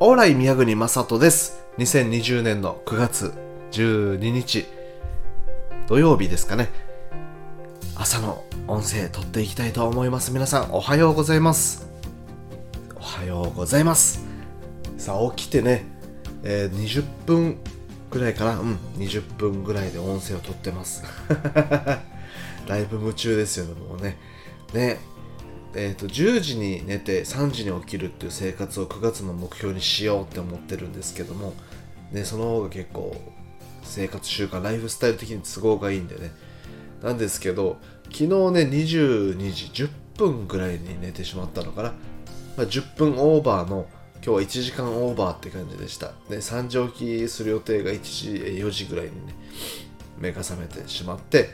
オーライ宮国正人です。2020年の9月12日、土曜日ですかね。朝の音声撮っていきたいと思います。皆さん、おはようございます。おはようございます。さあ、起きてね、えー20分ぐらいかな。うん、20分ぐらいで音声を撮ってます。だいぶ夢中ですよね、もうね。ね、えー、と10時に寝て3時に起きるっていう生活を9月の目標にしようって思ってるんですけども、ね、その方が結構生活習慣ライフスタイル的に都合がいいんでね。なんですけど昨日ね22時10分ぐらいに寝てしまったのかな、まあ、10分オーバーの今日は1時間オーバーって感じでした、ね、3時起きする予定が1時4時ぐらいにね目が覚めてしまって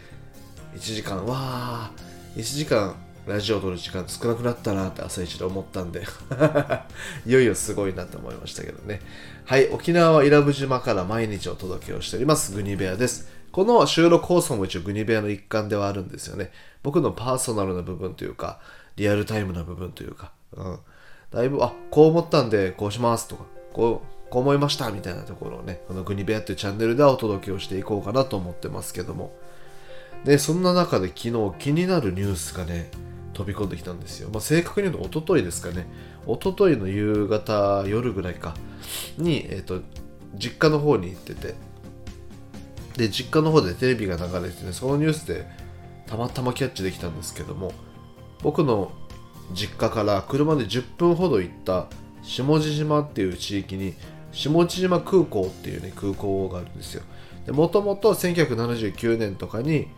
1時間わー1時間ラジオを撮る時間少なくなったなって朝一で思ったんで。いよいよすごいなと思いましたけどね。はい沖縄は伊良部島から毎日お届けをしております。グニベアです。この収録放送も一応グニベアの一環ではあるんですよね。僕のパーソナルな部分というかリアルタイムな部分というか。うん。だいぶあこう思ったんでこうしますとかこうこう思いましたみたいなところをねこのグニベアっていうチャンネルではお届けをしていこうかなと思ってますけども。でそんな中で昨日気になるニュースがね飛び込んできたんですよ、まあ、正確に言うと一昨日ですかね。一昨日の夕方夜ぐらいか。に、えー、と実家の方に行ってて。で実家の方でテレビが流れてて、ね、そのニュースでたまたまキャッチできたんですけども僕の実家から車で10分ほど行った下地島っていう地域に下地島空港っていうね空港があるんですよ。もともと1979年とかに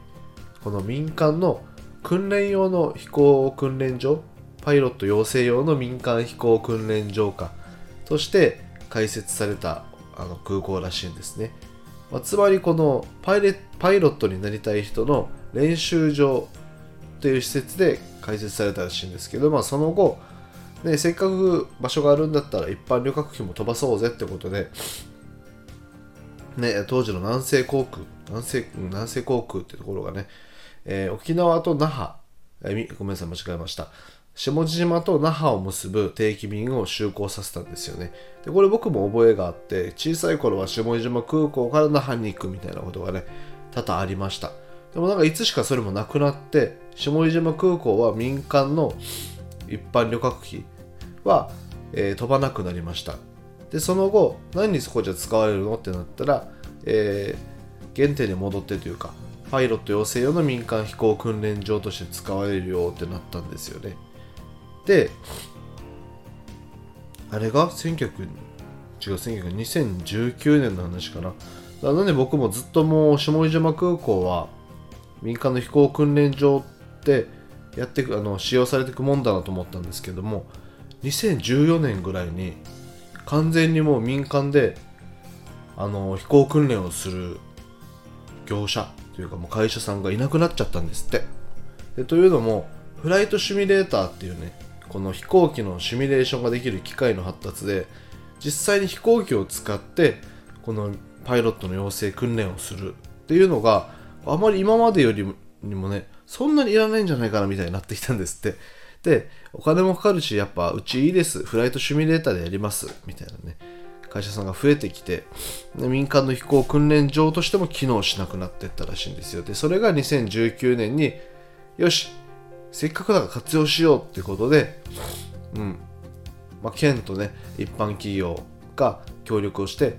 この民間の訓練用の飛行訓練場パイロット養成用の民間飛行訓練場かとして開設されたあの空港らしいんですね、まあ、つまりこのパイレパイロットになりたい人の練習場という施設で開設されたらしいんですけど、まあ、その後、ね、せっかく場所があるんだったら一般旅客機も飛ばそうぜってことで、ね、当時の南西航空南西南西航空ってところがねえー沖縄と那覇、えーごめんなさい、間違えました。下地島と那覇を結ぶ定期便を就航させたんですよね。で、これ僕も覚えがあって、小さい頃は下地島空港から那覇に行くみたいなことがね、多々ありました。でもなんかいつしかそれもなくなって、下地島空港は民間の一般旅客機は、えー飛ばなくなりました。で、その後、何にそこじゃ使われるのってなったら、えー原点に戻ってというか、パイロット養成用の民間飛行訓練場として使われるよってなったんですよね。で、あれが1900違う、1900 2019年の話かな。なんで僕もずっともう下地島空港は民間の飛行訓練場ってやってくあの使用されていくもんだなと思ったんですけども2014年ぐらいに完全にもう民間であの飛行訓練をする業者というかもう会社さんがいなくなっちゃったんですって。でというのもフライトシミュレーターっていうねこの飛行機のシミュレーションができる機械の発達で実際に飛行機を使ってこのパイロットの養成訓練をするっていうのがあまり今までよりもねそんなにいらないんじゃないかなみたいになってきたんですって。でお金もかかるしやっぱうちいいです。フライトシミュレーターでやります。みたいなね。会社さんが増えてきて民間の飛行訓練場としても機能しなくなっていったらしいんですよ。でそれが2019年によしせっかくだから活用しようってことでうん。まあ、県とね一般企業が協力をして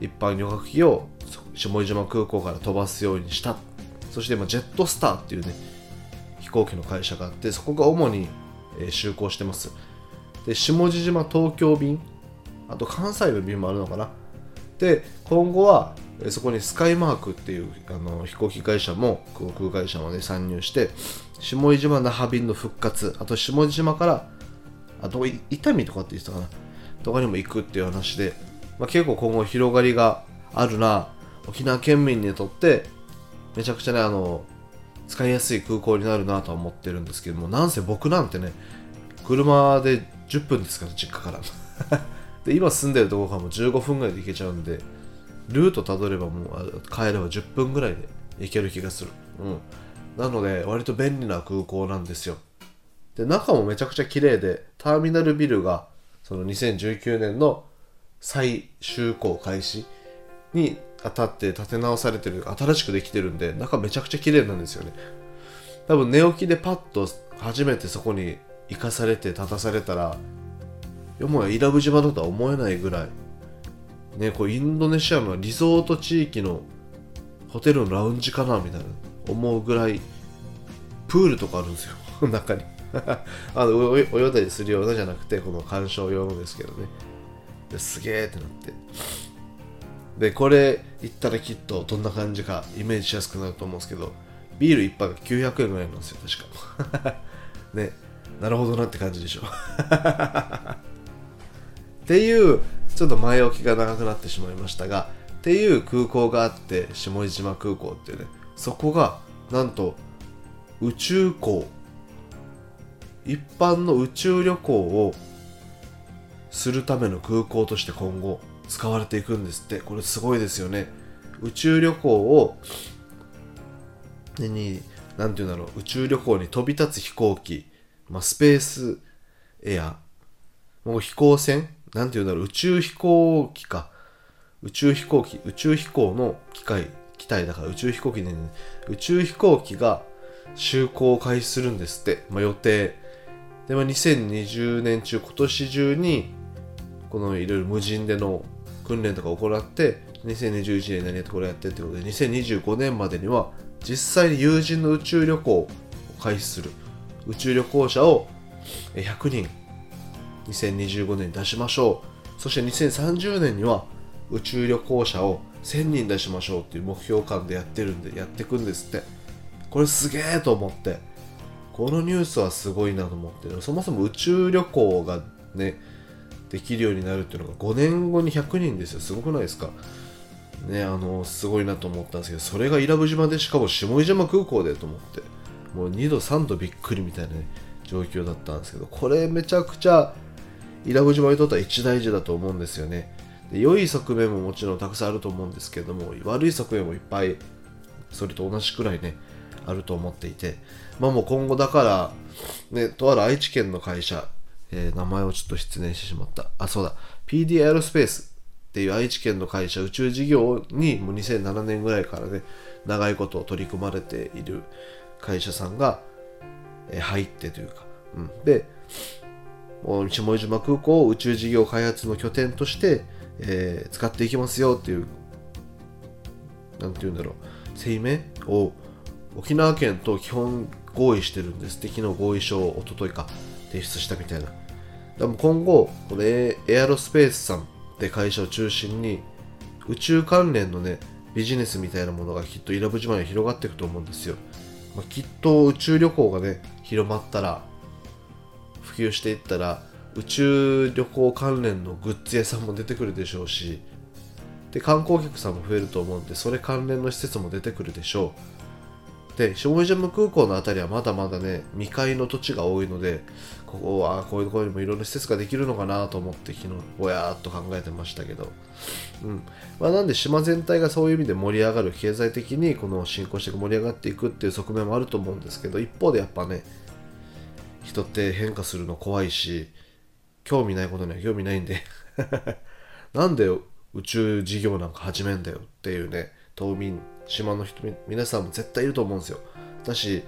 一般旅客機を下島空港から飛ばすようにした。そして今ジェットスターっていうね飛行機の会社があってそこが主に、え就航してます。で下地島東京便あと関西の便もあるのかな。で今後はそこにスカイマークっていうあの飛行機会社も航空会社もね参入して下地島那覇便の復活あと下地島からあと伊丹とかって言ってたかな。とかにも行くっていう話で、まあ、結構今後広がりがあるな。沖縄県民にとってめちゃくちゃねあの使いやすい空港になるなとは思ってるんですけどもなんせ僕なんてね車で10分ですから実家から。で今住んでるところからもう15分ぐらいで行けちゃうんでルートたどればもう帰れば10分ぐらいで行ける気がする。うん。なので割と便利な空港なんですよ。で中もめちゃくちゃ綺麗でターミナルビルがその2019年の再就航開始にあたって立て直されてる新しくできてるんで中めちゃくちゃ綺麗なんですよね。多分寝起きでパッと初めてそこに生かされて立たされたらよもや伊良部島だとは思えないぐらい。ねこうインドネシアのリゾート地域のホテルのラウンジかなみたいな。思うぐらいプールとかあるんですよ 中に。あの泳いだりするようなじゃなくてこの鑑賞用のですけどね。ですげえってなって。でこれ行ったらきっとどんな感じかイメージしやすくなると思うんですけどビール1杯が900円ぐらいなんですよ確か。ねなるほどなって感じでしょ。っていうちょっと前置きが長くなってしまいましたがっていう空港があって下地島空港っていうねそこがなんと宇宙港一般の宇宙旅行をするための空港として今後使われていくんですって。これすごいですよね。宇宙旅行をに何て言うんだろう宇宙旅行に飛び立つ飛行機、まあ、スペースエアもう飛行船何て言うんだろう宇宙飛行機か。宇宙飛行機宇宙飛行の機械機体だから宇宙飛行機で、ね、宇宙飛行機が就航を開始するんですって、まあ、予定。で、まあ、2020年中今年中にこのいろいろ無人での訓練とか行って2021年何やってこれやってってことで2025年までには実際に有人の宇宙旅行を開始する。宇宙旅行者を100人。2025年に出しましょう。そして2030年には宇宙旅行者を1000人出しましょうっていう目標感でやってるんでやってくんですって。これすげえと思って。このニュースはすごいなと思って。そもそも宇宙旅行がねできるようになるっていうのが5年後に100人ですよ。すごくないですか？ねあのすごいなと思ったんですけどそれが伊良部島でしかも下井島空港でと思って。もう2度3度びっくりみたいな、ね、状況だったんですけどこれめちゃくちゃ伊良部島にとっては一大事だと思うんですよねで良い側面ももちろんたくさんあると思うんですけども悪い側面もいっぱいそれと同じくらいねあると思っていてまあもう今後だからねとある愛知県の会社えー、名前をちょっと失念してしまった。あ、そうだ。PD アロスペースっていう愛知県の会社宇宙事業にもう2007年ぐらいからね、長いこと取り組まれている会社さんが、入ってというか、うん。で、下井島空港を宇宙事業開発の拠点として、えー、使っていきますよっていう、なんて言うんだろう、声明を沖縄県と基本合意してるんです。敵の合意書をおとといか提出したみたいな。でも今後、このエアロスペースさんって会社を中心に、宇宙関連のね、ビジネスみたいなものがきっと伊良部島に広がっていくと思うんですよ。まあ、きっと宇宙旅行がね、広まったら、普及していったら、宇宙旅行関連のグッズ屋さんも出てくるでしょうし、で、観光客さんも増えると思うんで、それ関連の施設も出てくるでしょう。で下井島空港の辺りはまだまだね未開の土地が多いのでここはこういうところにもいろんな施設ができるのかなと思って昨日ぼやーっと考えてましたけど、うんまあ、なんで島全体がそういう意味で盛り上がる経済的にこの進行して盛り上がっていくっていう側面もあると思うんですけど一方でやっぱね人って変化するの怖いし興味ないことには興味ないんで。なんで宇宙事業なんか始めんだよっていうね島民島の人皆さんも絶対いると思うんですよ。だし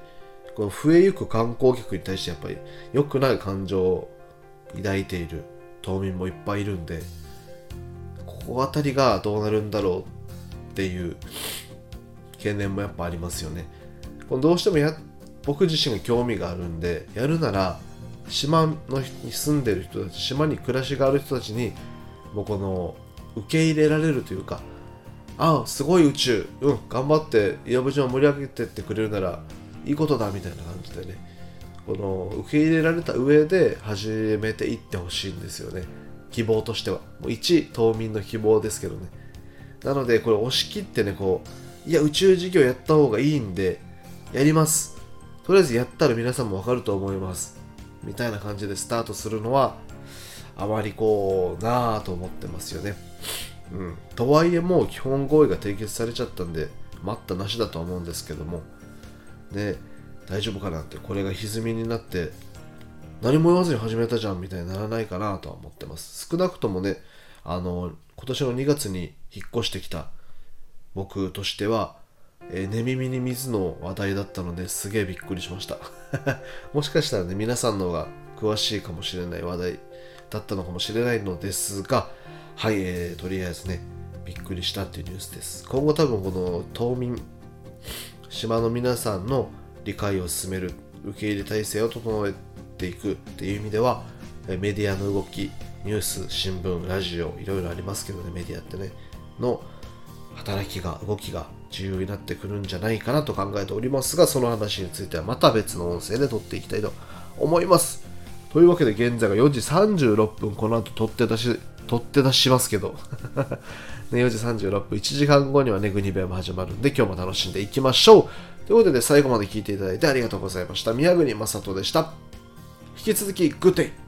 この増えゆく観光客に対してやっぱり良くない感情を抱いている島民もいっぱいいるんでここあたりがどうなるんだろうっていう懸念もやっぱありますよね。このどうしてもや僕自身が興味があるんでやるなら島のに住んでる人たち島に暮らしがある人たちにもうこの受け入れられるというかああすごい宇宙うん頑張って岩渕を盛り上げてってくれるならいいことだみたいな感じでねこの受け入れられた上で始めていってほしいんですよね。希望としては。もう一島民の希望ですけどね。なのでこれ押し切ってねこういや宇宙事業やった方がいいんでやります。とりあえずやったら皆さんもわかると思います。みたいな感じでスタートするのはあまりこうなぁと思ってますよね。うん、とはいえもう基本合意が締結されちゃったんで待ったなしだと思うんですけども。で大丈夫かなってこれが歪みになって何も言わずに始めたじゃんみたいにならないかなとは思ってます。少なくともねあの、今年の2月に引っ越してきた僕としては、えー、寝耳に水の話題だったのですげえびっくりしました。もしかしたらね皆さんの方が詳しいかもしれない話題だったのかもしれないのですがはい、えー、とりあえずねびっくりしたっていうニュースです。今後多分この島民島の皆さんの理解を進める受け入れ体制を整えていくっていう意味ではメディアの動きニュース新聞ラジオいろいろありますけどねメディアってねの働きが動きが重要になってくるんじゃないかなと考えておりますがその話についてはまた別の音声で撮っていきたいと思いますというわけで現在が4時36分この後撮って出し撮って出しますけど ね、4時36分、1時間後にはね、グニベも始まるんで、今日も楽しんでいきましょう。ということで、最後まで聞いていただいてありがとうございました。宮国正人でした。引き続き、グッデイ